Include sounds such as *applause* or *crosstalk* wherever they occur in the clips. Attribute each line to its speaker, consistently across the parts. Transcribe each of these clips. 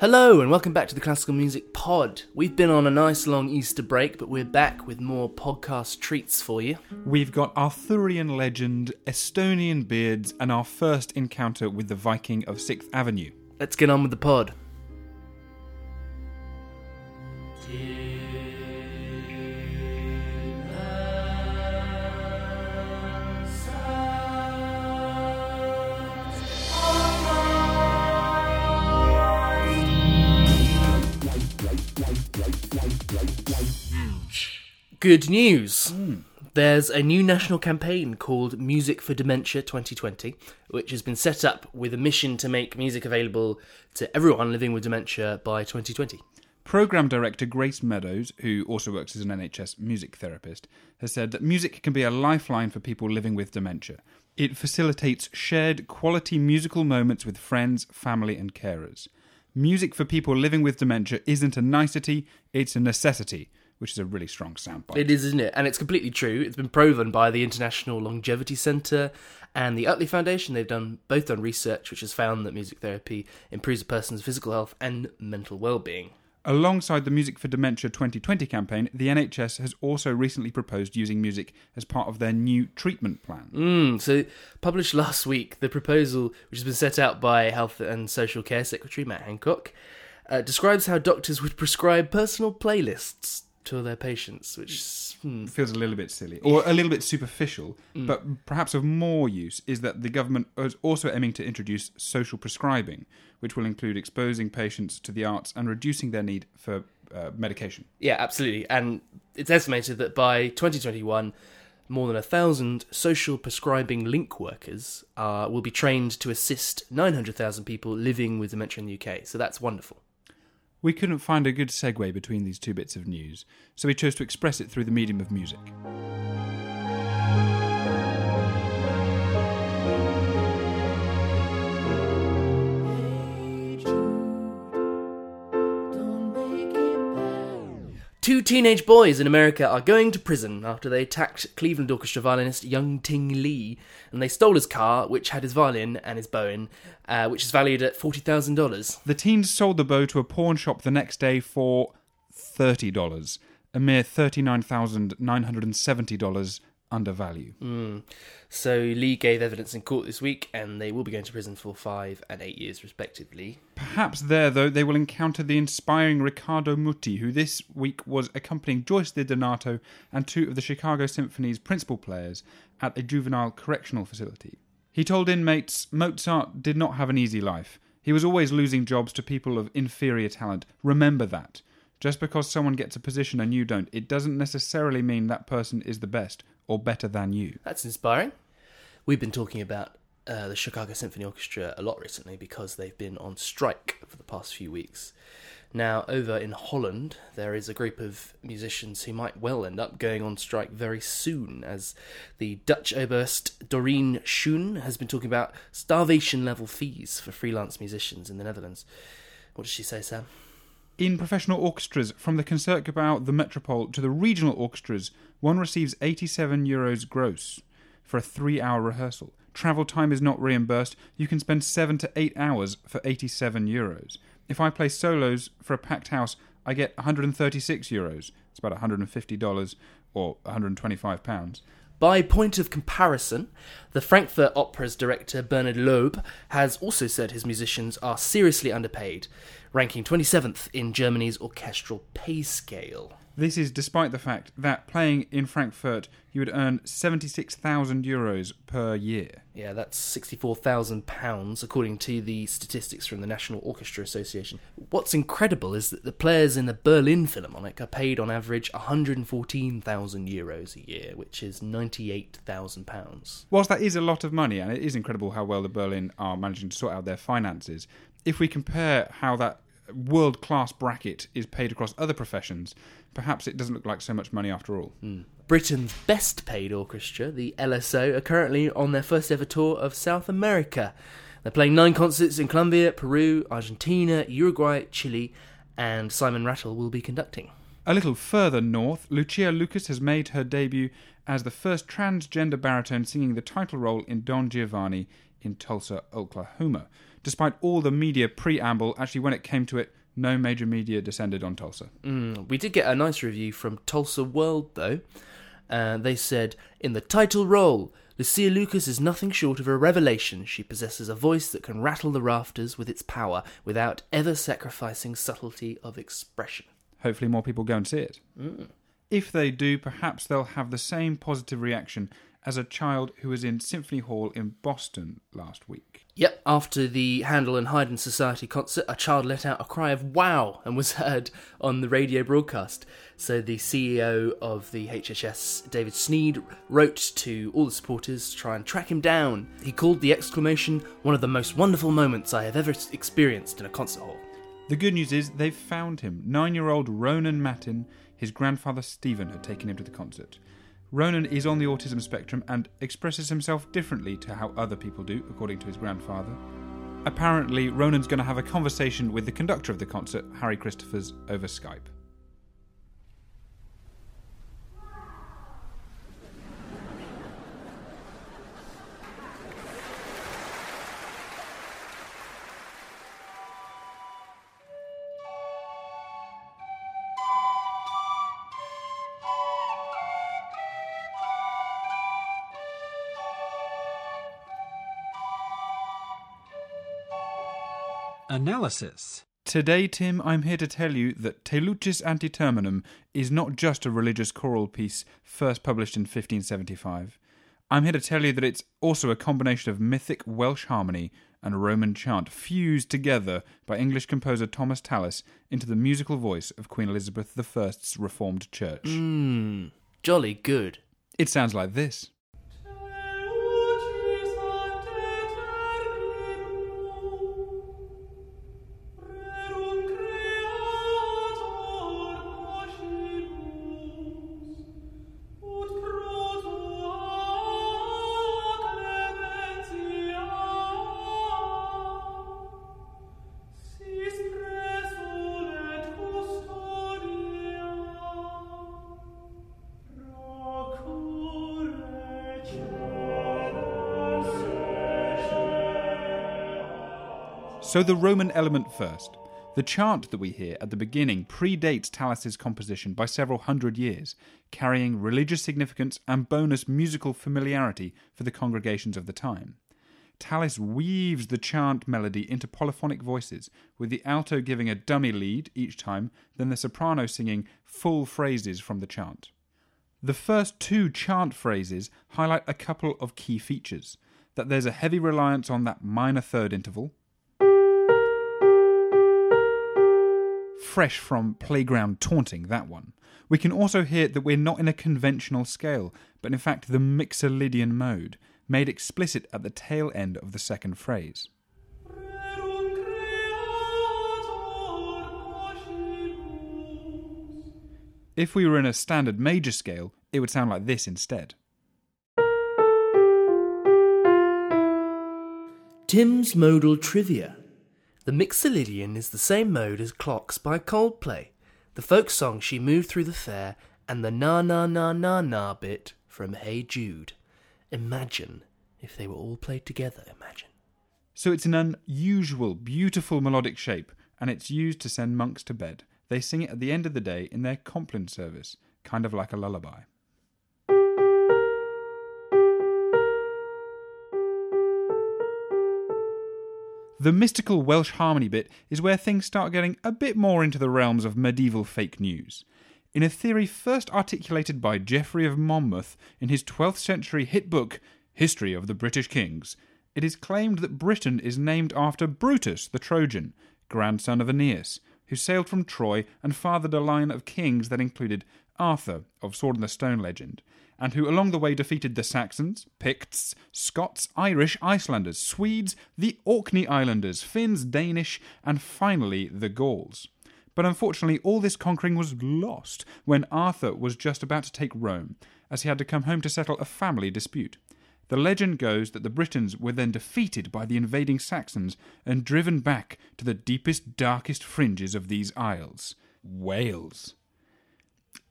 Speaker 1: Hello and welcome back to the Classical Music Pod. We've been on a nice long Easter break, but we're back with more podcast treats for you.
Speaker 2: We've got Arthurian legend, Estonian beards, and our first encounter with the Viking of 6th Avenue.
Speaker 1: Let's get on with the pod. Good news. Hmm. There's a new national campaign called Music for Dementia 2020, which has been set up with a mission to make music available to everyone living with dementia by 2020.
Speaker 2: Programme director Grace Meadows, who also works as an NHS music therapist, has said that music can be a lifeline for people living with dementia. It facilitates shared quality musical moments with friends, family, and carers. Music for people living with dementia isn't a nicety, it's a necessity, which is a really strong soundbite.
Speaker 1: It is, isn't it? And it's completely true. It's been proven by the International Longevity Centre and the Utley Foundation. They've done both done research which has found that music therapy improves a person's physical health and mental well-being.
Speaker 2: Alongside the Music for Dementia 2020 campaign, the NHS has also recently proposed using music as part of their new treatment plan.
Speaker 1: Mm, so, published last week, the proposal, which has been set out by Health and Social Care Secretary Matt Hancock, uh, describes how doctors would prescribe personal playlists to their patients, which hmm,
Speaker 2: feels a little bit silly or a little bit superficial, but perhaps of more use is that the government is also aiming to introduce social prescribing, which will include exposing patients to the arts and reducing their need for uh, medication.
Speaker 1: yeah, absolutely. And it's estimated that by 2021, more than a thousand social prescribing link workers uh, will be trained to assist 900,000 people living with dementia in the UK. So that's wonderful.
Speaker 2: We couldn't find a good segue between these two bits of news, so we chose to express it through the medium of music.
Speaker 1: Two teenage boys in America are going to prison after they attacked Cleveland Orchestra violinist Yun-Ting Lee, and they stole his car, which had his violin and his bow in, uh, which is valued at forty thousand dollars.
Speaker 2: The teens sold the bow to a pawn shop the next day for $30, a mere $39,970 under value. Hmm.
Speaker 1: So Lee gave evidence in court this week, and they will be going to prison for five and eight years, respectively.
Speaker 2: Perhaps there, though, they will encounter the inspiring Riccardo Muti, who this week was accompanying Joyce DiDonato and two of the Chicago Symphony's principal players at a juvenile correctional facility. He told inmates Mozart did not have an easy life. He was always losing jobs to people of inferior talent. Remember that. Just because someone gets a position and you don't, it doesn't necessarily mean that person is the best or better than you.
Speaker 1: That's inspiring. We've been talking about uh, the Chicago Symphony Orchestra a lot recently because they've been on strike for the past few weeks. Now, over in Holland, there is a group of musicians who might well end up going on strike very soon, as the Dutch oboist Doreen Schoen has been talking about starvation level fees for freelance musicians in the Netherlands. What does she say, Sam?
Speaker 2: In professional orchestras, from the Concertgebouw, the Metropole, to the regional orchestras, one receives 87 euros gross for a three hour rehearsal. Travel time is not reimbursed. You can spend seven to eight hours for 87 euros. If I play solos for a packed house, I get 136 euros. It's about $150 or 125 pounds.
Speaker 1: By point of comparison, the Frankfurt Opera's director Bernd Loebe has also said his musicians are seriously underpaid, ranking 27th in Germany's orchestral pay scale.
Speaker 2: This is despite the fact that playing in Frankfurt, you would earn 76,000 euros per year.
Speaker 1: Yeah, that's £64,000 according to the statistics from the National Orchestra Association. What's incredible is that the players in the Berlin Philharmonic are paid on average 114,000 euros a year, which is £98,000.
Speaker 2: Whilst that is a lot of money, and it is incredible how well the Berlin are managing to sort out their finances, if we compare how that world class bracket is paid across other professions, perhaps it doesn't look like so much money after all.
Speaker 1: Britain's best paid orchestra, the LSO, are currently on their first ever tour of South America. They're playing nine concerts in Colombia, Peru, Argentina, Uruguay, Chile, and Simon Rattle will be conducting.
Speaker 2: A little further north, Lucia Lucas has made her debut as the first transgender baritone singing the title role in Don Giovanni in Tulsa, Oklahoma. Despite all the media preamble, actually, when it came to it, no major media descended on Tulsa.
Speaker 1: Mm, we did get a nice review from Tulsa World, though. Uh, they said, In the title role, Lucia Lucas is nothing short of a revelation. She possesses a voice that can rattle the rafters with its power without ever sacrificing subtlety of expression.
Speaker 2: Hopefully, more people go and see it.
Speaker 1: Mm.
Speaker 2: If they do, perhaps they'll have the same positive reaction as a child who was in Symphony Hall in Boston last week.
Speaker 1: Yep, after the Handel and Haydn Society concert, a child let out a cry of wow and was *laughs* heard on the radio broadcast. So the CEO of the HHS, David Snead, wrote to all the supporters to try and track him down. He called the exclamation one of the most wonderful moments I have ever experienced in a concert hall.
Speaker 2: The good news is they've found him. Nine year old Ronan Mattin, his grandfather Stephen, had taken him to the concert. Ronan is on the autism spectrum and expresses himself differently to how other people do, according to his grandfather. Apparently, Ronan's going to have a conversation with the conductor of the concert, Harry Christophers, over Skype.
Speaker 3: Analysis.
Speaker 2: Today, Tim, I'm here to tell you that Te Lucis Ante is not just a religious choral piece first published in 1575. I'm here to tell you that it's also a combination of mythic Welsh harmony and Roman chant fused together by English composer Thomas Tallis into the musical voice of Queen Elizabeth I's Reformed Church.
Speaker 1: Mmm, jolly good.
Speaker 2: It sounds like this. So the Roman element first. The chant that we hear at the beginning predates Tallis's composition by several hundred years, carrying religious significance and bonus musical familiarity for the congregations of the time. Tallis weaves the chant melody into polyphonic voices, with the alto giving a dummy lead each time, then the soprano singing full phrases from the chant. The first two chant phrases highlight a couple of key features that there's a heavy reliance on that minor third interval, fresh from playground taunting, that one. We can also hear that we're not in a conventional scale, but in fact the Mixolydian mode, made explicit at the tail end of the second phrase. If we were in a standard major scale, it would sound like this instead.
Speaker 1: Tim's modal trivia. The Mixolydian is the same mode as Clocks by Coldplay, the folk song She Moved Through the Fair, and the na na na na na bit from Hey Jude. Imagine if they were all played together, imagine.
Speaker 2: So it's an unusual, beautiful melodic shape, and it's used to send monks to bed. They sing it at the end of the day in their Compline service, kind of like a lullaby. The mystical Welsh harmony bit is where things start getting a bit more into the realms of medieval fake news. In a theory first articulated by Geoffrey of Monmouth in his 12th century hit book, History of the British Kings, it is claimed that Britain is named after Brutus the Trojan, grandson of Aeneas, who sailed from Troy and fathered a line of kings that included Arthur of Sword in the Stone legend, and who along the way defeated the Saxons, Picts, Scots, Irish, Icelanders, Swedes, the Orkney Islanders, Finns, Danish, and finally the Gauls. But unfortunately, all this conquering was lost when Arthur was just about to take Rome, as he had to come home to settle a family dispute. The legend goes that the Britons were then defeated by the invading Saxons and driven back to the deepest, darkest fringes of these isles Wales.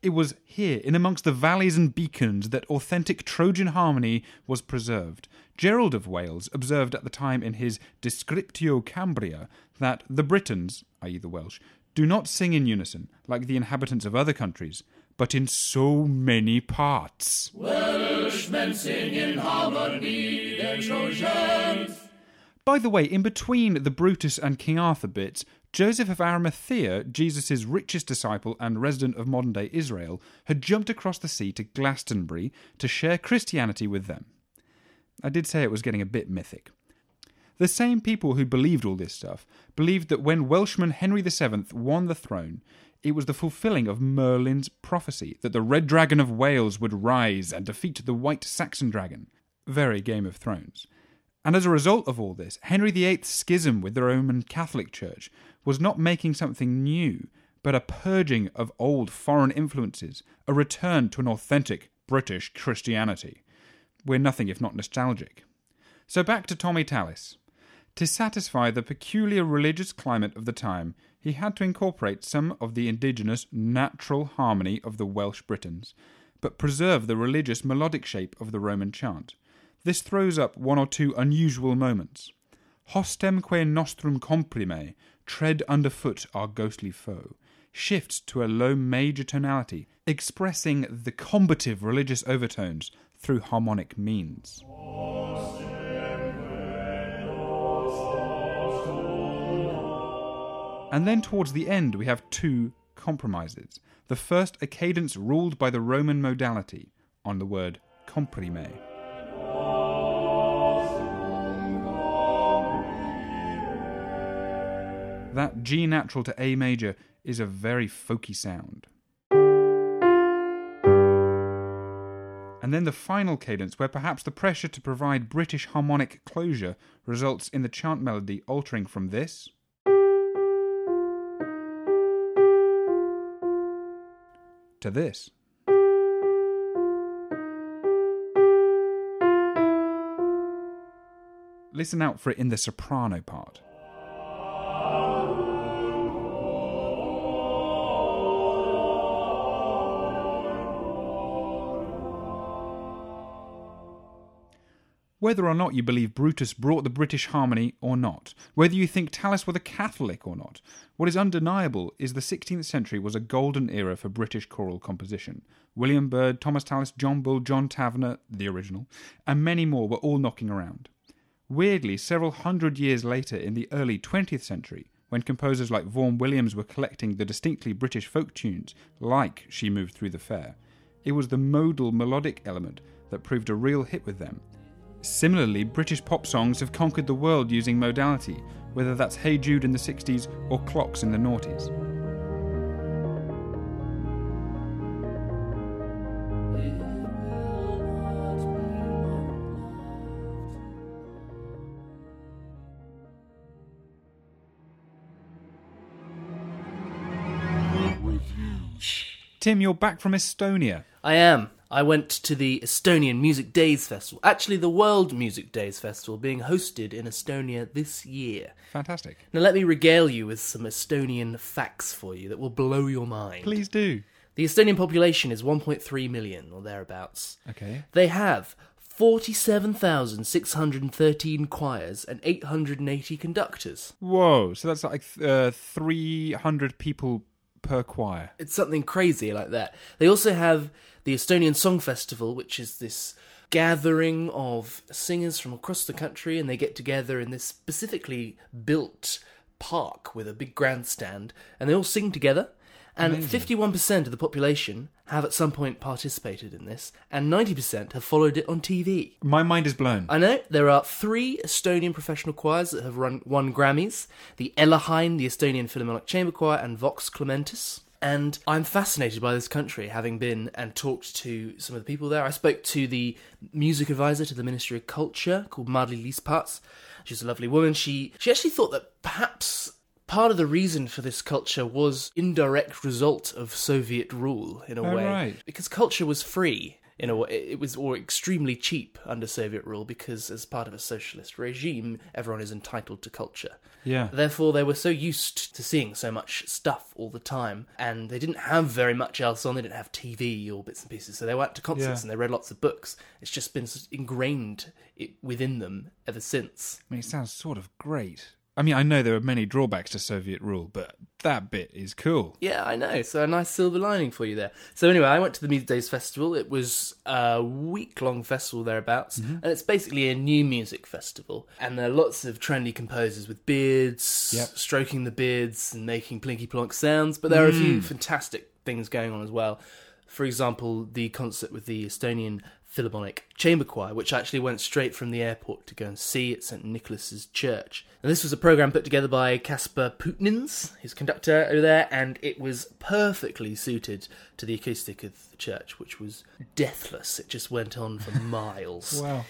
Speaker 2: It was here, in amongst the valleys and beacons, that authentic Trojan harmony was preserved. Gerald of Wales observed at the time in his Descriptio Cambriae that the Britons, i.e., the Welsh, do not sing in unison like the inhabitants of other countries, but in so many parts. By the way, in between the Brutus and King Arthur bits, Joseph of Arimathea, Jesus' richest disciple and resident of modern day Israel, had jumped across the sea to Glastonbury to share Christianity with them. I did say it was getting a bit mythic. The same people who believed all this stuff believed that when Welshman Henry VII won the throne, it was the fulfilling of Merlin's prophecy that the Red Dragon of Wales would rise and defeat the White Saxon Dragon. Very Game of Thrones. And as a result of all this, Henry VIII's schism with the Roman Catholic Church was not making something new, but a purging of old foreign influences, a return to an authentic British Christianity. We're nothing if not nostalgic. So back to Tommy Tallis. To satisfy the peculiar religious climate of the time, he had to incorporate some of the indigenous natural harmony of the Welsh Britons, but preserve the religious melodic shape of the Roman chant. This throws up one or two unusual moments. Hostemque nostrum comprime, tread underfoot our ghostly foe, shifts to a low major tonality, expressing the combative religious overtones through harmonic means. And then towards the end, we have two compromises. The first, a cadence ruled by the Roman modality, on the word comprime. That G natural to A major is a very folky sound. And then the final cadence, where perhaps the pressure to provide British harmonic closure results in the chant melody altering from this to this. Listen out for it in the soprano part. Whether or not you believe Brutus brought the British harmony or not, whether you think Tallis was a Catholic or not, what is undeniable is the 16th century was a golden era for British choral composition. William Byrd, Thomas Tallis, John Bull, John Taverner, the original, and many more were all knocking around. Weirdly, several hundred years later, in the early 20th century, when composers like Vaughan Williams were collecting the distinctly British folk tunes, like She Moved Through the Fair, it was the modal melodic element that proved a real hit with them. Similarly, British pop songs have conquered the world using modality, whether that's Hey Jude in the 60s or Clocks in the noughties. Tim, you're back from Estonia.
Speaker 1: I am. I went to the Estonian Music Days Festival. Actually, the World Music Days Festival being hosted in Estonia this year.
Speaker 2: Fantastic.
Speaker 1: Now, let me regale you with some Estonian facts for you that will blow your mind.
Speaker 2: Please do.
Speaker 1: The Estonian population is 1.3 million or thereabouts.
Speaker 2: Okay.
Speaker 1: They have 47,613 choirs and 880 conductors.
Speaker 2: Whoa. So that's like uh, 300 people per choir.
Speaker 1: It's something crazy like that. They also have the Estonian Song Festival, which is this gathering of singers from across the country, and they get together in this specifically built park with a big grandstand, and they all sing together. And
Speaker 2: Amazing.
Speaker 1: 51% of the population have at some point participated in this, and 90% have followed it on TV.
Speaker 2: My mind is blown.
Speaker 1: I know there are three Estonian professional choirs that have run, won Grammys the Ellerhein, the Estonian Philharmonic Chamber Choir, and Vox Clamantis. And I'm fascinated by this country, having been and talked to some of the people there. I spoke to the music advisor to the Ministry of Culture called Madly Lispats. She's a lovely woman. She she actually thought that perhaps part of the reason for this culture was indirect result of Soviet rule in a
Speaker 2: Oh,
Speaker 1: way
Speaker 2: right.
Speaker 1: because culture was free. In a way, it was all extremely cheap under Soviet rule because, as part of a socialist regime, everyone is entitled to culture.
Speaker 2: Yeah.
Speaker 1: Therefore, they were so used to seeing so much stuff all the time, and they didn't have very much else on. They didn't have TV or bits and pieces, so they went to concerts
Speaker 2: Yeah.
Speaker 1: and they read lots of books. It's just been ingrained within them ever since.
Speaker 2: I mean, it sounds sort of great. I mean, I know there are many drawbacks to Soviet rule, but that bit is cool.
Speaker 1: Yeah, I know. So a nice silver lining for you there. So anyway, I went to the Music Days Festival. It was a week-long festival thereabouts, mm-hmm. and it's basically a new music festival. And there are lots of trendy composers with beards,
Speaker 2: Yep.
Speaker 1: stroking the beards and making plinky plonk sounds. But there are a few mm. fantastic things going on as well. For example, the concert with the Estonian Philharmonic Chamber Choir, which actually went straight from the airport to go and see at St Nicholas's Church. And this was a program put together by Caspar Putnins, his conductor over there, and it was perfectly suited to the acoustic of the church, which was deathless. It just went on for *laughs* miles.
Speaker 2: Wow.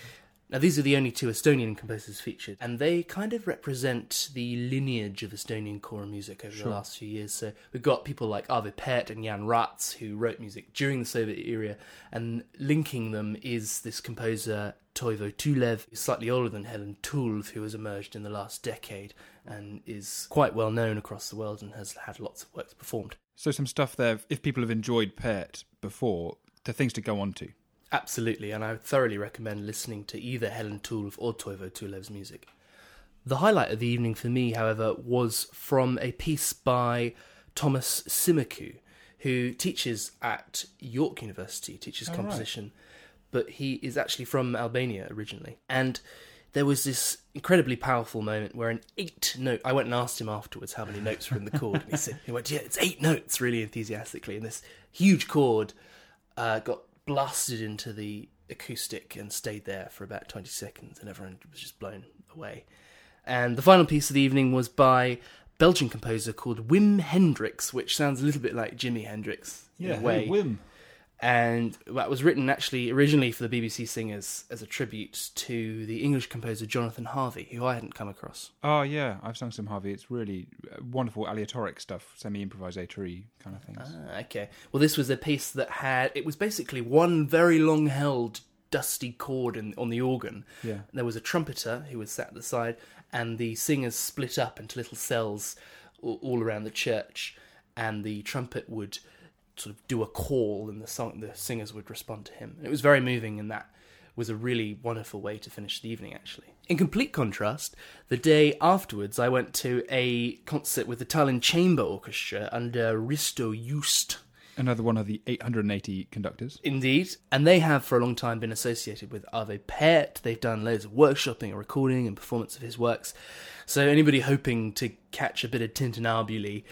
Speaker 1: Now, these are the only two Estonian composers featured, and they kind of represent the lineage of Estonian choral music over
Speaker 2: Sure.
Speaker 1: the last few years. So we've got people like Arvo Pärt and Jaan Rääts who wrote music during the Soviet era, and linking them is this composer Toivo Tulev, who's slightly older than Helena Tulve, who has emerged in the last decade and is quite well known across the world and has had lots of works performed.
Speaker 2: So some stuff there. If people have enjoyed Pärt before, the things to go on to.
Speaker 1: Absolutely, and I would thoroughly recommend listening to either Helena Tulve or Toivo Tulev's music. The highlight of the evening for me, however, was from a piece by Thomas Simaku, who teaches at York University, teaches
Speaker 2: Oh, right.
Speaker 1: composition, but he is actually from Albania originally. And there was this incredibly powerful moment where an eight note. I went and asked him afterwards how many *laughs* notes were in the chord, and he said, "He went, yeah, it's eight notes," really enthusiastically. And this huge chord uh, got blasted into the acoustic and stayed there for about 20 seconds, and everyone was just blown away. And the final piece of the evening was by Belgian composer called Wim Henderickx, which sounds a little bit like Jimi Hendrix in a way.
Speaker 2: Wim.
Speaker 1: And that was written actually originally for the BBC Singers as a tribute to the English composer Jonathan Harvey, who I hadn't come across.
Speaker 2: Oh yeah, I've sung some Harvey. It's really uh, wonderful aleatoric stuff, semi-improvisatory kind of things.
Speaker 1: Ah, okay. Well, this was a piece that had it was basically one very long held dusty chord in, on the organ.
Speaker 2: Yeah.
Speaker 1: There was a trumpeter who was sat at the side, and the singers split up into little cells all around the church, and the trumpet would sort of do a call, and the song the singers would respond to him. And it was very moving, and that was a really wonderful way to finish the evening. Actually, in complete contrast, the day afterwards, I went to a concert with the Tallinn Chamber Orchestra under Risto Joost.
Speaker 2: Another one of the 880 conductors.
Speaker 1: Indeed. And they have for a long time been associated with Arvo Pärt. They've done loads of workshopping and recording and performance of his works. So anybody hoping to catch a bit of tintinnabuli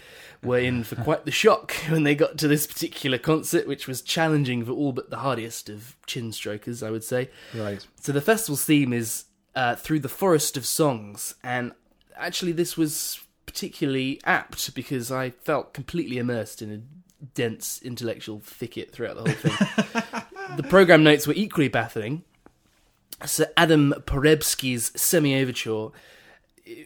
Speaker 1: were in for quite the shock *laughs* when they got to this particular concert, which was challenging for all but the hardiest of chin strokers, I would say.
Speaker 2: Right.
Speaker 1: So the festival's theme is uh, through the forest of songs, and actually this was particularly apt because I felt completely immersed in a dense intellectual thicket throughout the whole thing. *laughs* the program notes were equally baffling. So Adam Porebsky's semi-overture,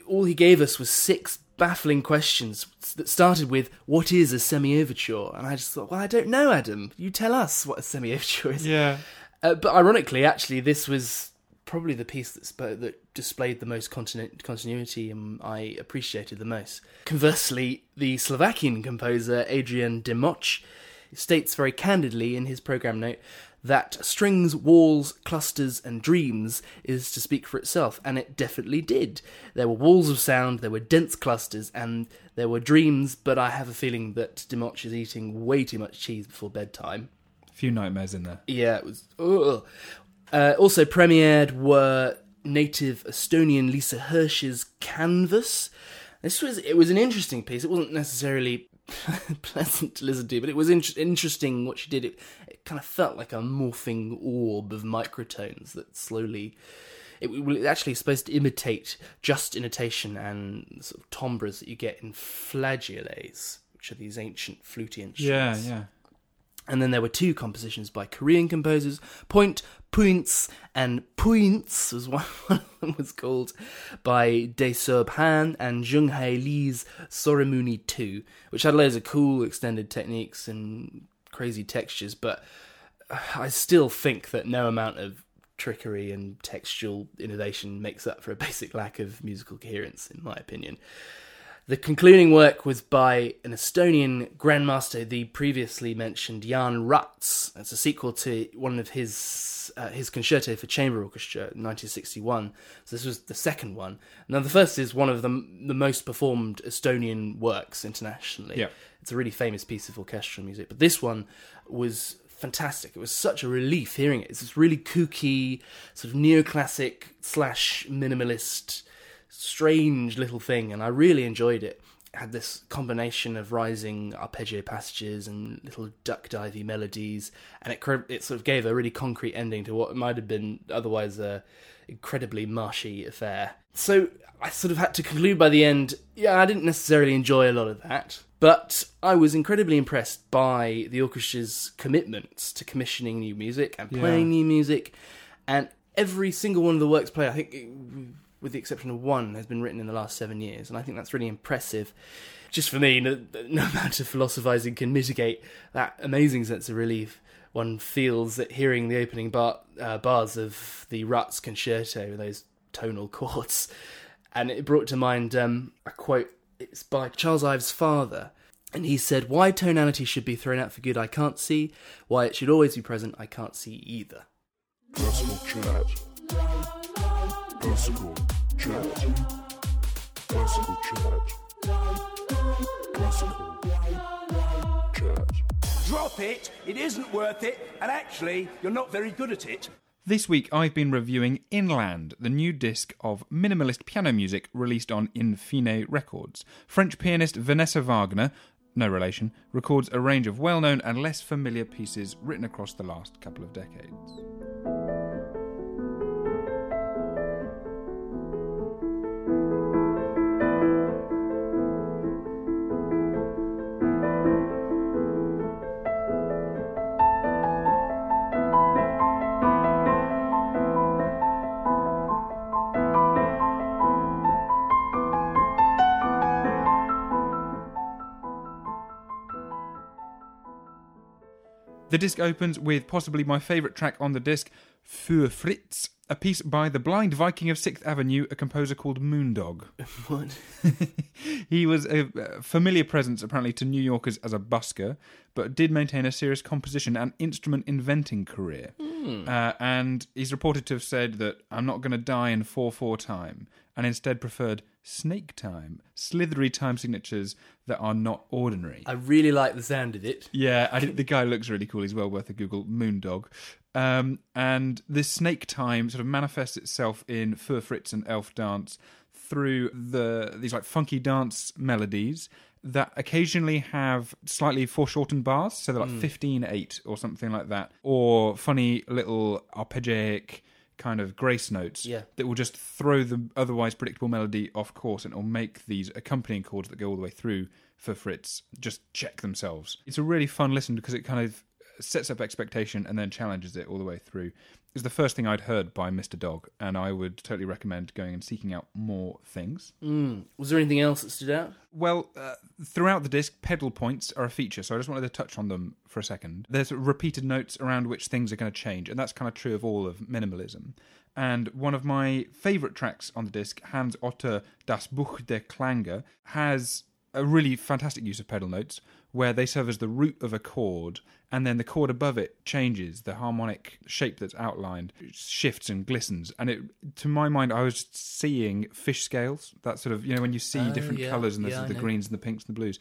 Speaker 1: all he gave us was six baffling questions that started with "What is a semi-overture?" And I just thought, "Well, I don't know, Adam. You tell us what a semi-overture is."
Speaker 2: Yeah.
Speaker 1: Uh, but ironically, actually, this was probably the piece that, sp- that displayed the most continu- continuity and I appreciated the most. Conversely, the Slovakian composer Adrian Demoč states very candidly in his program note that strings, walls, clusters, and dreams is to speak for itself, and it definitely did. There were walls of sound, there were dense clusters, and there were dreams, but I have a feeling that Demoč is eating way too much cheese before bedtime.
Speaker 2: A few nightmares in there.
Speaker 1: Yeah, it was. Ugh. Uh, also premiered were native Estonian Liisa Hirsch's Canvas. This was it was an interesting piece. It wasn't necessarily *laughs* pleasant to listen to, but it was in- interesting what she did. It, it kind of felt like a morphing orb of microtones that slowly. It was actually supposed to imitate just intonation and sort of timbres that you get in flageolets, which are these ancient fluty
Speaker 2: Yeah, yeah.
Speaker 1: And then there were two compositions by Korean composers, Point, Points, and Points was *laughs* one, of them was called by Daesob Han and Jung Hae Lee's Soremuni 2, which had loads of cool extended techniques and crazy textures, but uh, I still think that no amount of trickery and textual innovation makes up for a *laughs* basic lack of musical coherence, in my opinion. The concluding work was by an Estonian grandmaster, the previously mentioned Jaan Rääts. It's a sequel to one of his uh, his concerto for chamber orchestra, 1961. So this was the second one. Now the first is one of the the most performed Estonian works internationally.
Speaker 2: Yeah.
Speaker 1: It's a really famous piece of orchestral music, but this one was fantastic. It was such a relief hearing it. It's this really kooky, sort of neoclassic slash minimalist strange little thing, and I really enjoyed it. it. Had this combination of rising arpeggio passages and little duck divey melodies, and it it sort of gave a really concrete ending to what might have been otherwise a incredibly marshy affair. So I sort of had to conclude by the end. Yeah, I didn't necessarily enjoy a lot of that, but I was incredibly impressed by the orchestra's commitments to commissioning new music and playing
Speaker 2: Yeah.
Speaker 1: new music, and every single one of the works played. I think with the exception of one, has been written in the last seven years, and I think that's really impressive. Just for me, *laughs* no, no amount of philosophizing can mitigate that amazing sense of relief one feels at hearing the opening bar, uh, bars of the Rääts concerto, those tonal chords. And it brought to mind um, a quote, it's by Charles Ives' father. And he said, Why tonality should be thrown out for good, I can't see. Why it should always be present, I can't see either.
Speaker 3: Classical chat. Classical chat. Classical chat. Classical chat.
Speaker 4: Drop it, it isn't worth it, and actually, you're not very good at it.
Speaker 2: This week I've been reviewing Inland, the new disc of minimalist piano music released on InFiné Records. French pianist Vanessa Wagner, no relation, records a range of well known and less familiar pieces written across the last couple of decades. The disc opens with possibly my favourite track on the disc, Für Fritz, a piece by the blind Viking of Sixth Avenue, a composer called Moondog. *laughs*
Speaker 1: What? *laughs*
Speaker 2: he was a familiar presence apparently to New Yorkers as a busker, but did maintain a serious composition and instrument inventing career. Uh, and he's reported to have said that I'm not going to die in 4 4 time, and instead preferred snake time, slithery time signatures that are not ordinary.
Speaker 1: I really like the sound of it.
Speaker 2: Yeah, I think the guy looks really cool. He's well worth a Google. Moondog. Um, and this snake time sort of manifests itself in Für Fritz and Elf Dance through the these like funky dance melodies that occasionally have slightly foreshortened bars, so they're like fifteen eight or something like that, or funny little arpeggiatic kind of grace notes
Speaker 1: Yeah.
Speaker 2: that will just throw the otherwise predictable melody off course and it'll make these accompanying chords that go all the way through for Fritz just check themselves. It's a really fun listen because it kind of sets up expectation and then challenges it all the way through. It's the first thing I'd heard by Mr. Dog, and I would totally recommend going and seeking out more things.
Speaker 1: Mm. Was there anything else that stood out?
Speaker 2: Well, uh, throughout the disc, pedal points are a feature, so I just wanted to touch on them for a second. There's repeated notes around which things are going to change, and that's kind of true of all of minimalism. And one of my favourite tracks on the disc, Hans Otte Das Buch der Klänge, has a really fantastic use of pedal notes where they serve as the root of a chord and then the chord above it changes the harmonic shape that's outlined shifts and glistens and it to my mind i was seeing fish scales that sort of you know when you see
Speaker 1: Oh,
Speaker 2: different
Speaker 1: yeah.
Speaker 2: colors and there's
Speaker 1: Yeah, I
Speaker 2: the greens and the pinks and the blues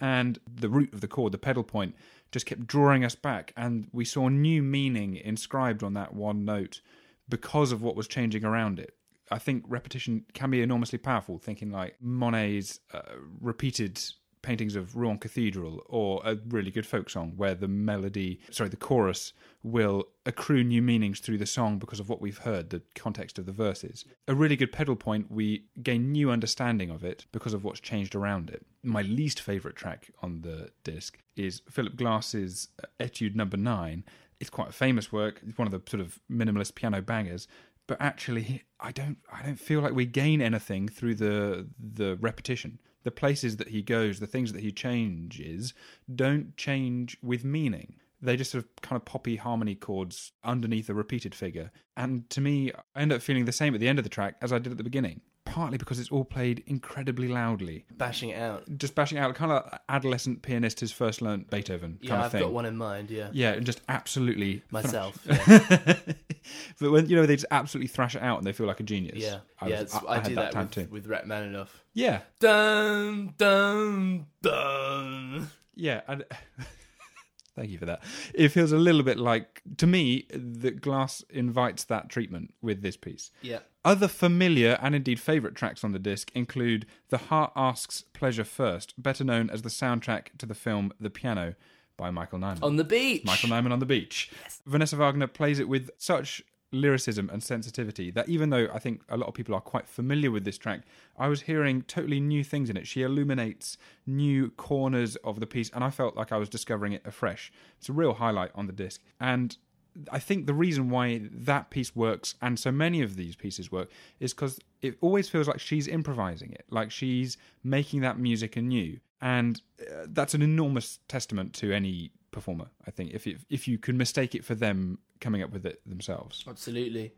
Speaker 2: and the root of the chord the pedal point just kept drawing us back and we saw new meaning inscribed on that one note because of what was changing around it I think repetition can be enormously powerful. Thinking like Monet's uh, repeated paintings of Rouen Cathedral, or a really good folk song where the melody, sorry, the chorus will accrue new meanings through the song because of what we've heard, the context of the verses. A really good pedal point, we gain new understanding of it because of what's changed around it. My least favourite track on the disc is Philip Glass's Etude Number Nine. It's quite a famous work. It's one of the sort of minimalist piano bangers but actually I don't I don't feel like we gain anything through the the repetition. The places that he goes, the things that he changes don't change with meaning. They just sort of kind of poppy harmony chords underneath a repeated figure. And to me, I end up feeling the same at the end of the track as I did at the beginning. Partly because it's all played incredibly loudly,
Speaker 1: Bashing it out.
Speaker 2: just bashing out, kind of like adolescent pianist who's first learnt Beethoven kind
Speaker 1: Yeah,
Speaker 2: of
Speaker 1: I've
Speaker 2: thing.
Speaker 1: got one in mind. Yeah,
Speaker 2: Yeah, and just absolutely
Speaker 1: myself. *laughs* yeah. *laughs*
Speaker 2: but when you know they just absolutely thrash it out and they feel like a genius.
Speaker 1: Yeah,
Speaker 2: I,
Speaker 1: yeah.
Speaker 2: was- I,
Speaker 1: I,
Speaker 2: I had
Speaker 1: do
Speaker 2: that,
Speaker 1: that,
Speaker 2: time
Speaker 1: with,
Speaker 2: too.
Speaker 1: with enough.
Speaker 2: Yeah,
Speaker 1: Dun dun dun.
Speaker 2: yeah. And *laughs* thank you for that. It feels a little bit like to me that Glass invites that treatment with this piece.
Speaker 1: Yeah.
Speaker 2: Other familiar and indeed favourite tracks on the disc include The Heart Asks Pleasure First, better known as the soundtrack to the film The Piano by Michael Nyman.
Speaker 1: On the beach.
Speaker 2: Michael Nyman on the beach. Vanessa Wagner plays it with such lyricism and sensitivity that even though I think a lot of people are quite familiar with this track, I was hearing totally new things in it. She illuminates new corners of the piece, and I felt like I was discovering it afresh. It's a real highlight on the disc. And I think the reason why that piece works and so many of these pieces work is because it always feels like she's improvising it, like she's making that music anew. And uh, that's an enormous testament to any performer, I think, if, if you can mistake it for them coming up with it themselves.
Speaker 1: Absolutely.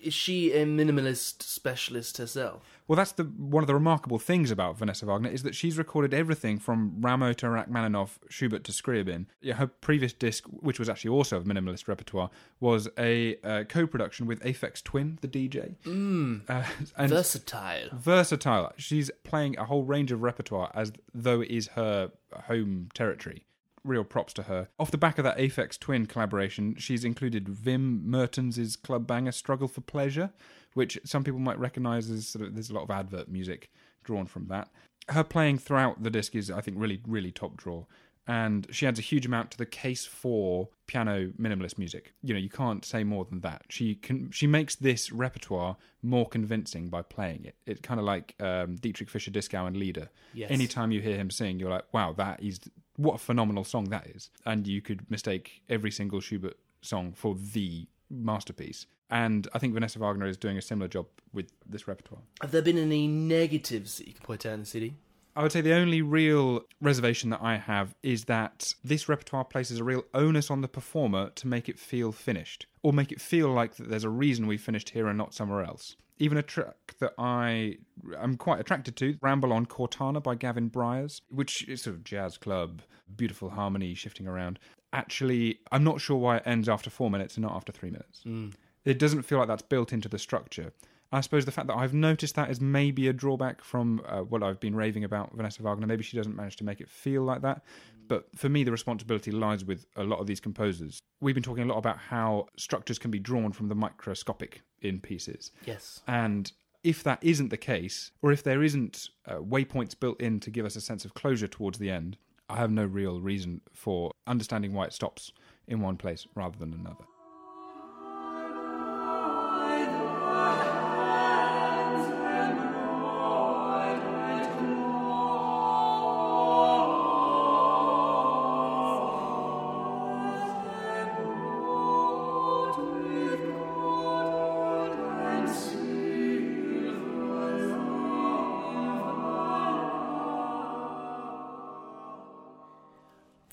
Speaker 1: Is she a minimalist specialist herself?
Speaker 2: Well, that's the one of the remarkable things about Vanessa Wagner is that she's recorded everything from Rameau to Rachmaninoff, Schubert to Scriabin. Yeah, her previous disc, which was actually also of minimalist repertoire, was a uh, co-production with Aphex Twin, the DJ. Mm. Uh, *laughs* and
Speaker 1: Versatile.
Speaker 2: versatile. She's playing a whole range of repertoire as though it is her home territory. Real props to her. Off the back of that Aphex Twin collaboration, she's included Wim Mertens' club banger "Struggle for Pleasure," which some people might recognise as sort of, there's a lot of advert music drawn from that. Her playing throughout the disc is, I think, really, really top draw. And she adds a huge amount to the case for piano minimalist music. You know, you can't say more than that. She can, she makes this repertoire more convincing by playing it. It's kind of like um, Dietrich Fischer Dieskau and Lieder.
Speaker 1: Yes.
Speaker 2: Anytime you hear him sing, you're like, wow, that is what a phenomenal song that is. And you could mistake every single Schubert song for the masterpiece. And I think Vanessa Wagner is doing a similar job with this repertoire.
Speaker 1: Have there been any negatives that you can point out in the city?
Speaker 2: I would say the only real reservation that I have is that this repertoire places a real onus on the performer to make it feel finished, or make it feel like that there's a reason we finished here and not somewhere else. Even a track that I am quite attracted to, Ramble on Cortona by Gavin Bryars, which is sort of jazz club, beautiful harmony shifting around. Actually, I'm not sure why it ends after four minutes and not after three minutes. Mm. It doesn't feel like that's built into the structure. I suppose the fact that I've noticed that is maybe a drawback from uh, what I've been raving about Vanessa Wagner. Maybe she doesn't manage to make it feel like that. But for me, the responsibility lies with a lot of these composers. We've been talking a lot about how structures can be drawn from the microscopic in pieces.
Speaker 1: Yes.
Speaker 2: And if that isn't the case, or if there isn't uh, waypoints built in to give us a sense of closure towards the end, I have no real reason for understanding why it stops in one place rather than another.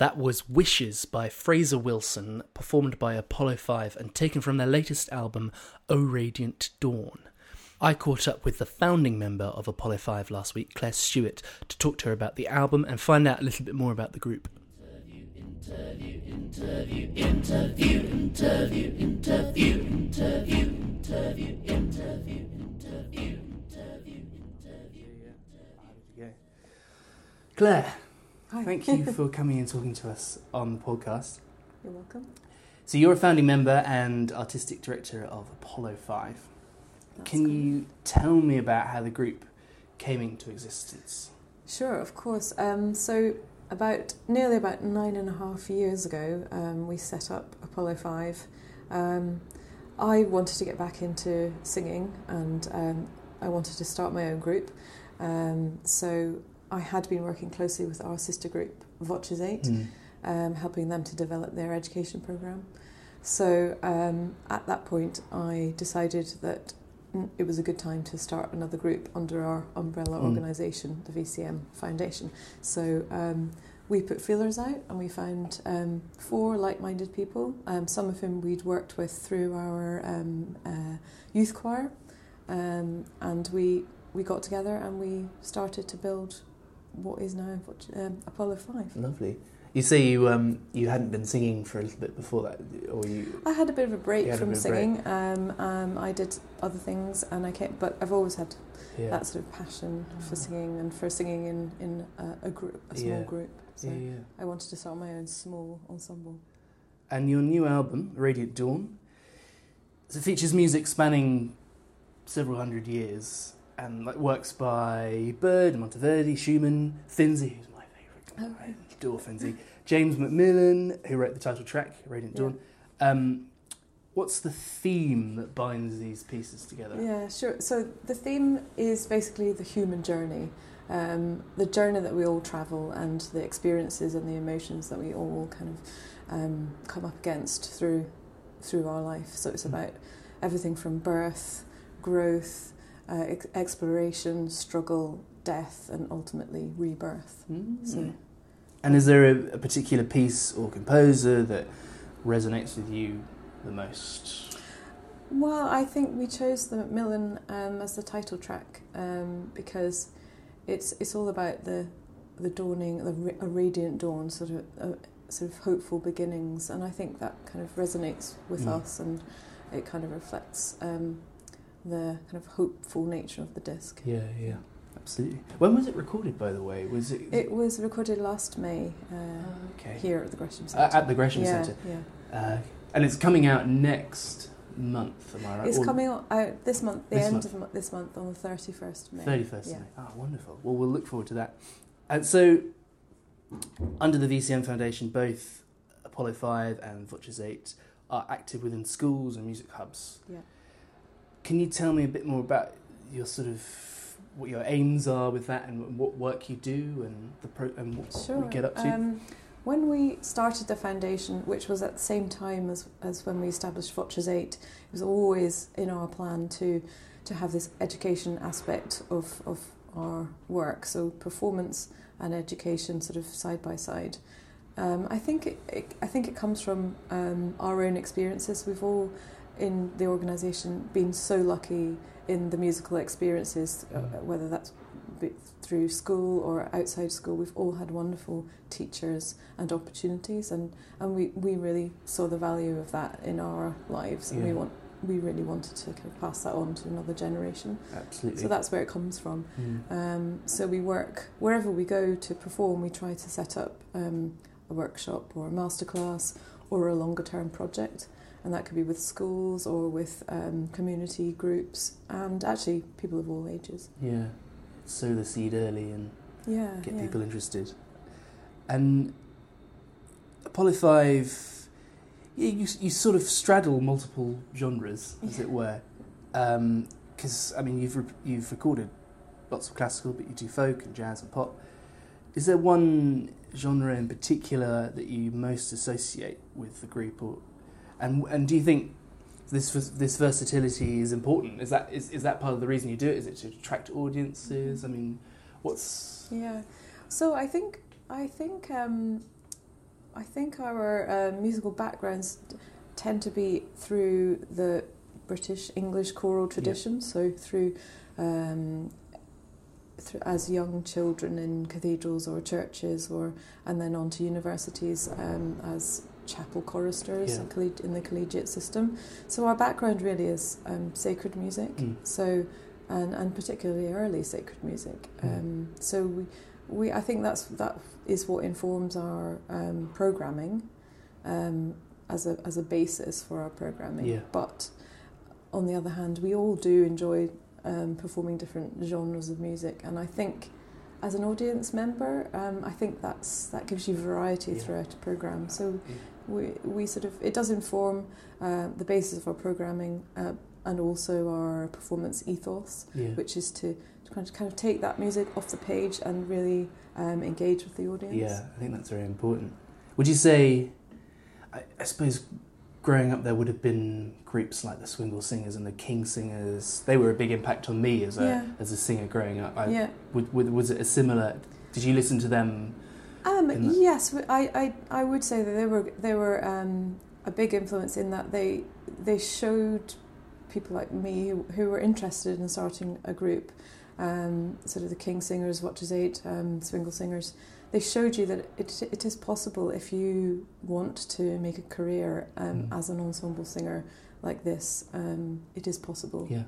Speaker 1: That was Wishes by Fraser Wilson, performed by Apollo 5 and taken from their latest album, O Radiant Dawn. I caught up with the founding member of Apollo 5 last week, Clare Stewart, to talk to her about the album and find out a little bit more about the group. Clare, thank you for coming and talking to us on the podcast.
Speaker 5: You're welcome.
Speaker 1: So you're a founding member and artistic director of Apollo 5.
Speaker 5: That's
Speaker 1: Can you tell me about how the group came into existence?
Speaker 5: Sure, of course. Um, so, about nearly about nine and a half years ago, um, we set up Apollo Five. Um, I wanted to get back into singing, and um, I wanted to start my own group. Um, so, I had been working closely with our sister group, Voces Eight, um, helping them to develop their education program. So, um, at that point, I decided that mm, it was a good time to start another group under our umbrella
Speaker 1: Mm.
Speaker 5: organisation, the VCM Foundation. So um, we put feelers out and we found um, four like-minded people, um, some of whom we'd worked with through our um, uh, youth choir, um, and we we got together and we started to build what is now um, Apollo Five.
Speaker 1: Lovely. You say you um, you hadn't been singing for a little bit before that, or you?
Speaker 5: I had a bit of a break from
Speaker 1: bit break.
Speaker 5: singing. Um, um, I did other things, and I came, but I've always had
Speaker 1: Yeah.
Speaker 5: that sort of passion for singing and for singing in in a, a group, a small
Speaker 1: Yeah.
Speaker 5: group. So
Speaker 1: yeah.
Speaker 5: I wanted to start my own small ensemble.
Speaker 1: And your new album, Radiant Dawn, so it features music spanning several hundred years and like works by Byrd, Monteverdi, Schumann, Finzi, who's my favourite.
Speaker 5: Okay.
Speaker 1: I adore Finzi. James Macmillan, who wrote the title track, Radiant
Speaker 5: Yeah.
Speaker 1: Dawn. Um, what's the theme that binds these pieces together?
Speaker 5: Yeah, sure. So the theme is basically the human journey, um, the journey that we all travel, and the experiences and the emotions that we all kind of um, come up against through through our life. So it's
Speaker 1: Mm.
Speaker 5: about everything from birth, growth, uh, ex- exploration, struggle, death, and ultimately rebirth.
Speaker 1: Mm.
Speaker 5: So
Speaker 1: And is there a, a particular piece or composer that resonates with you the most?
Speaker 5: Well, I think we chose the Macmillan um, as the title track um, because it's it's all about the the dawning, the a radiant dawn, sort of uh, sort of hopeful beginnings, and I think that kind of resonates with
Speaker 1: Mm.
Speaker 5: us, and it kind of reflects um, the kind of hopeful nature of the disc.
Speaker 1: Yeah, yeah, absolutely. When was it recorded, by the way? Was it,
Speaker 5: It was recorded last May uh,
Speaker 1: Oh, okay.
Speaker 5: here at the Gresham
Speaker 1: Uh,
Speaker 5: Centre.
Speaker 1: at the Gresham
Speaker 5: yeah,
Speaker 1: Centre,
Speaker 5: Yeah,
Speaker 1: uh, and it's coming out next month. Am I right?
Speaker 5: it's
Speaker 1: Or
Speaker 5: coming out this month, the
Speaker 1: This
Speaker 5: end
Speaker 1: month.
Speaker 5: of this month on the thirty first May.
Speaker 1: 31st.
Speaker 5: Yeah.
Speaker 1: May. Ah, wonderful. Well, we'll look forward to that. And so, under the VCM Foundation, both Apollo5 and VOCES8 are active within schools and music hubs.
Speaker 5: Yeah.
Speaker 1: Can you tell me a bit more about your sort of what your aims are with that and what work you do and the pro- and what
Speaker 5: Sure.
Speaker 1: we get up to?
Speaker 5: Um, when we started the foundation, which was at the same time as, as when we established VOCES8, it was always in our plan to to have this education aspect of, of our work, so performance and education sort of side by side. Um, I think it, it, I think it comes from um, our own experiences. We've all in the organisation been so lucky in the musical experiences, uh,
Speaker 1: Mm.
Speaker 5: whether that's through school or outside school. We've all had wonderful teachers and opportunities, and, and we, we really saw the value of that in our lives, and we want we really wanted to kind of pass that on to another generation.
Speaker 1: Absolutely.
Speaker 5: So that's where it comes from.
Speaker 1: Mm.
Speaker 5: Um, so we work wherever we go to perform. We try to set up um, a workshop or a masterclass or a longer term project, and that could be with schools or with um, community groups and actually people of all ages.
Speaker 1: Yeah. Sow the seed early and
Speaker 5: Yeah,
Speaker 1: get
Speaker 5: yeah.
Speaker 1: people interested. And Apollo5, yeah, you, you sort of straddle multiple genres, as it were. Because, I mean, you've, re- you've recorded lots of classical, but you do folk and jazz and pop. Is there one genre in particular that you most associate with the group? Or, and, and do you think this, this versatility is important? Is that, is, is that part of the reason you do it? Is it to attract audiences? I mean, what's...
Speaker 5: Yeah. So I think I think um, I think our uh, musical backgrounds tend to be through the British English choral tradition. So through, um, through as young children in cathedrals or churches, or and then on to universities um, as chapel choristers
Speaker 1: Yeah.
Speaker 5: in, colleg- in the collegiate system. So our background really is um, sacred music.
Speaker 1: Mm.
Speaker 5: So and, and particularly early sacred music.
Speaker 1: Mm.
Speaker 5: Um, so we, we I think that's that is what informs our um, programming um, as a as a basis for our programming.
Speaker 1: Yeah.
Speaker 5: But on the other hand, we all do enjoy um, performing different genres of music, and I think. As an audience member, um, I think that's that gives you variety
Speaker 1: Yeah.
Speaker 5: throughout a program. So
Speaker 1: Yeah.
Speaker 5: We we sort of it does inform uh, the basis of our programming uh, and also our performance ethos,
Speaker 1: Yeah.
Speaker 5: which is to, to kind of kind of take that music off the page and really um, engage with the audience.
Speaker 1: Yeah, I think that's very important. Would you say, I, I suppose, growing up there would have been groups like the Swingle Singers and the King's Singers. They were a big impact on me as a
Speaker 5: Yeah.
Speaker 1: as a singer growing up. I,
Speaker 5: yeah.
Speaker 1: would, would, was it a similar? Did you listen to them
Speaker 5: Um, yes, I, I, I would say that they were they were um, a big influence in that they they showed people like me who, who were interested in starting a group, um, sort of the King's Singers, VOCES8, um, Swingle Singers. They showed you that it it is possible if you want to make a career um,
Speaker 1: Mm.
Speaker 5: as an ensemble singer like this. Um, it is possible.
Speaker 1: Yeah,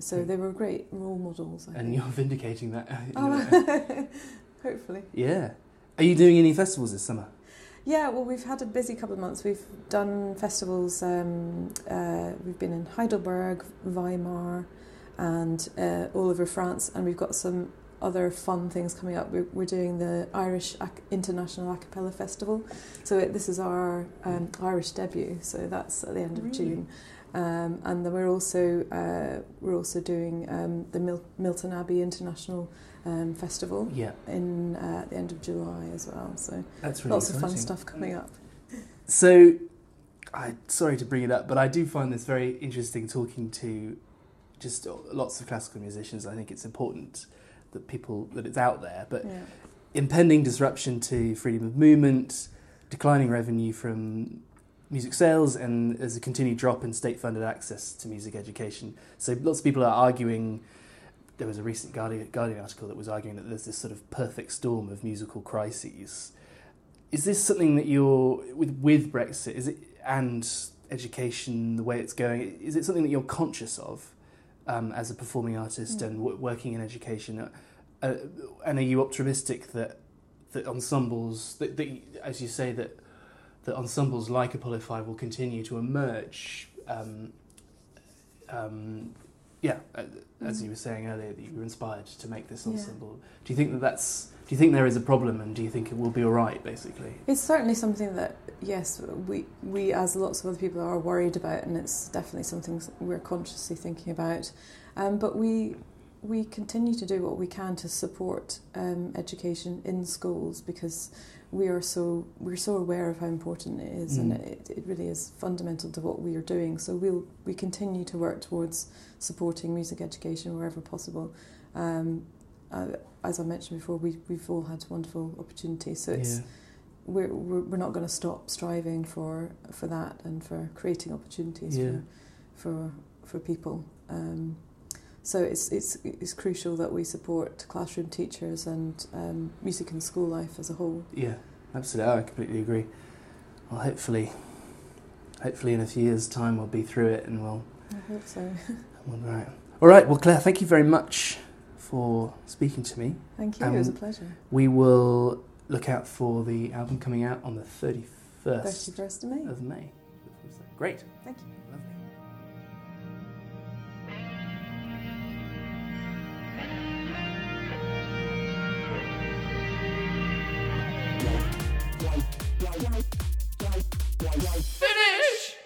Speaker 5: So they were great role models. I
Speaker 1: and
Speaker 5: think.
Speaker 1: you're *laughs* vindicating that. a
Speaker 5: Oh, *laughs* hopefully.
Speaker 1: yeah. Are you doing any festivals this summer?
Speaker 5: Yeah, well, we've had a busy couple of months. We've done festivals. Um, uh, we've been in Heidelberg, Weimar, and uh, all over France, and we've got some other fun things coming up. We're, we're doing the Irish Ac- International A Cappella Festival. So it, this is our um, Irish debut. So that's at the end of
Speaker 1: Really?
Speaker 5: June. Um, and then we're also uh, we're also doing um, the Mil- Milton Abbey International um, Festival
Speaker 1: Yeah,
Speaker 5: in uh, at the end of July as well. So
Speaker 1: that's really
Speaker 5: lots of fun stuff coming up.
Speaker 1: So, I sorry to bring it up, but I do find this very interesting talking to just lots of classical musicians. I think it's important that people that it's out there, but
Speaker 5: Yeah.
Speaker 1: impending disruption to freedom of movement, declining revenue from music sales, and there's a continued drop in state-funded access to music education. So lots of people are arguing. There was a recent Guardian, Guardian article that was arguing that there's this sort of perfect storm of musical crises. Is this something that you're with with Brexit? Is it and education the way it's going? Is it something that you're conscious of um, as a performing artist
Speaker 5: Mm.
Speaker 1: and w- working in education? Uh, uh, and are you optimistic that that ensembles that, that as you say that that ensembles like Apollo5 will continue to emerge? Um, um, yeah, uh, as you were saying earlier, that you were inspired to make this
Speaker 5: Yeah.
Speaker 1: ensemble. Do you think that that's? Do you think there is a problem, and do you think it will be all right? Basically,
Speaker 5: It's certainly something that, yes, we, we as lots of other people are worried about, and it's definitely something we're consciously thinking about. Um, but we we continue to do what we can to support um, education in schools because we are so we're so aware of how important it is, and
Speaker 1: Mm.
Speaker 5: it, it really is fundamental to what we are doing. So we'll we continue to work towards supporting music education wherever possible. Um, uh, as I mentioned before, we we've all had wonderful opportunities. So it's
Speaker 1: yeah.
Speaker 5: we're we're, we're not going to stop striving for for that and for creating opportunities
Speaker 1: Yeah.
Speaker 5: for for for people. Um, so it's it's it's crucial that we support classroom teachers and um, music and school life as a whole.
Speaker 1: Yeah, absolutely. I completely agree. Well, hopefully, hopefully in a few years' time we'll be through it and we'll,
Speaker 5: I hope so. *laughs*
Speaker 1: be right. All right. Well, Clare, thank you very much for speaking to me.
Speaker 5: Thank you. it was a
Speaker 1: Um,
Speaker 5: pleasure.
Speaker 1: We will look out for the album coming out on the thirty
Speaker 5: Thirty
Speaker 1: first
Speaker 5: first of May.
Speaker 1: of May. Great.
Speaker 5: Thank you.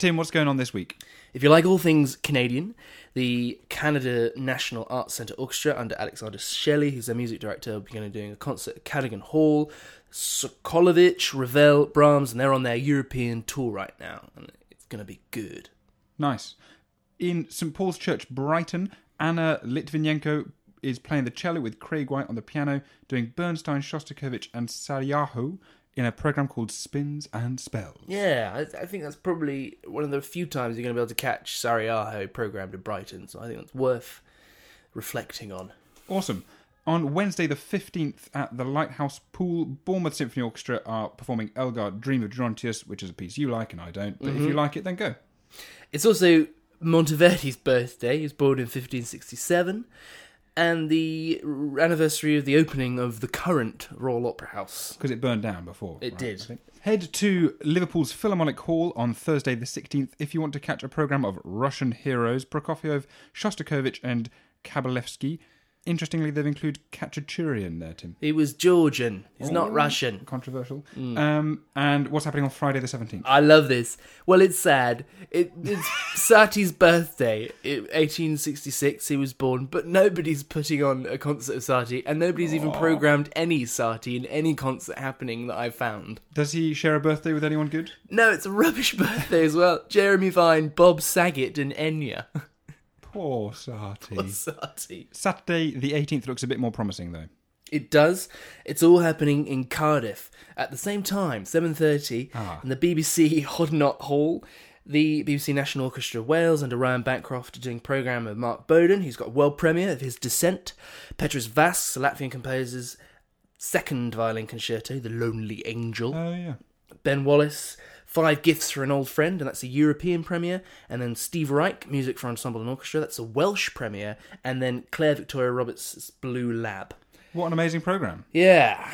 Speaker 2: Tim, what's going on this week?
Speaker 1: If you like all things Canadian, the Canada National Arts Centre Orchestra under Alexander Shelley, who's their music director, will be going to be doing a concert at Cadogan Hall. Sokolović, Ravel, Brahms, and they're on their European tour right now, and it's going to be good.
Speaker 2: Nice. In St Paul's Church, Brighton, Anna Litvinenko is playing the cello with Craig White on the piano, doing Bernstein, Shostakovich, and Sarajevo in a program called Spins and Spells.
Speaker 1: Yeah, I, I think that's probably one of the few times you're going to be able to catch Sarajevo programmed in Brighton, so I think that's worth reflecting on.
Speaker 2: Awesome. On Wednesday, the 15th, at the Lighthouse Poole, Bournemouth Symphony Orchestra are performing Elgar Dream of Gerontius, which is a piece you like and I don't. But if you mm-hmm. like it, then go.
Speaker 1: It's also Monteverdi's birthday. He was born in 1567, and the anniversary of the opening of the current Royal Opera House.
Speaker 2: Because it burned down before.
Speaker 1: It did.
Speaker 2: Head to Liverpool's Philharmonic Hall on Thursday, the 16th, if you want to catch a program of Russian heroes Prokofiev, Shostakovich, and Kabalevsky. Interestingly, they've included Khachaturian there, Tim.
Speaker 1: He was Georgian. He's not Russian.
Speaker 2: Controversial.
Speaker 1: Mm.
Speaker 2: Um, and what's happening on Friday, the 17th?
Speaker 1: I love this. Well, it's sad. It, it's *laughs* Satie's birthday. It, 1866, he was born, but nobody's putting on a concert of Satie, and nobody's even programmed any Satie in any concert happening that I've found.
Speaker 2: Does he share a birthday with anyone good?
Speaker 1: No, it's a rubbish *laughs* birthday as well. Jeremy Vine, Bob Saget, and Enya. *laughs*
Speaker 2: Poor Sati.
Speaker 1: Satie.
Speaker 2: Saturday, the 18th, looks a bit more promising, though.
Speaker 1: It does. It's all happening in Cardiff at the same time, 7:30,
Speaker 2: Ah.
Speaker 1: in the BBC Hoddinott *laughs* Hall. The BBC National Orchestra of Wales under Ryan Bancroft are doing a programme of Mark Bowden, who's got a world premiere of his Descent. Pēteris Vasks, a Latvian composer's second violin concerto, The Lonely Angel.
Speaker 2: Oh yeah.
Speaker 1: Ben Wallace, Five Gifts for an Old Friend, and that's a European premiere. And then Steve Reich, Music for Ensemble and Orchestra, that's a Welsh premiere. And then Claire Victoria Roberts' Blue Lab.
Speaker 2: What an amazing program.
Speaker 1: Yeah,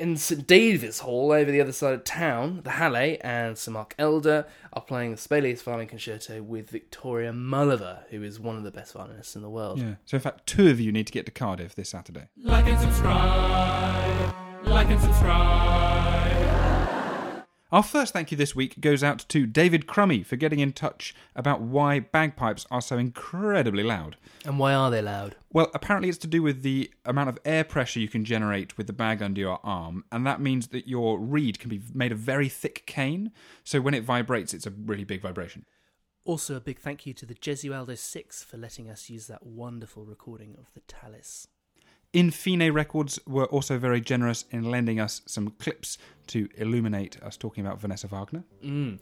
Speaker 1: in St David's Hall over the other side of town, the Halle and Sir Mark Elder are playing the Sibelius Violin Concerto with Viktoria Mullova, who is one of the best violinists in the world.
Speaker 2: Yeah. So in fact, two of you need to get to Cardiff this Saturday.
Speaker 6: Like and subscribe. Like and subscribe.
Speaker 2: Our first thank you this week goes out to David Crummy for getting in touch about why bagpipes are so incredibly loud.
Speaker 1: And why are they loud?
Speaker 2: Well, apparently it's to do with the amount of air pressure you can generate with the bag under your arm, and that means that your reed can be made of very thick cane, so when it vibrates, it's a really big vibration.
Speaker 1: Also, a big thank you to the Gesualdo Six for letting us use that wonderful recording of the Tallis.
Speaker 2: InFiné Records were also very generous in lending us some clips to illuminate us talking about Vanessa Wagner.
Speaker 1: Mm.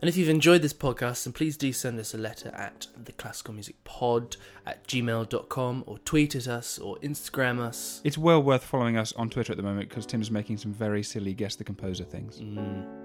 Speaker 1: And if you've enjoyed this podcast, then please do send us a letter at the classical music pod at gmail.com or tweet at us or Instagram us.
Speaker 2: It's well worth following us on Twitter at the moment because Tim's making some very silly guess the composer things.
Speaker 1: Mm.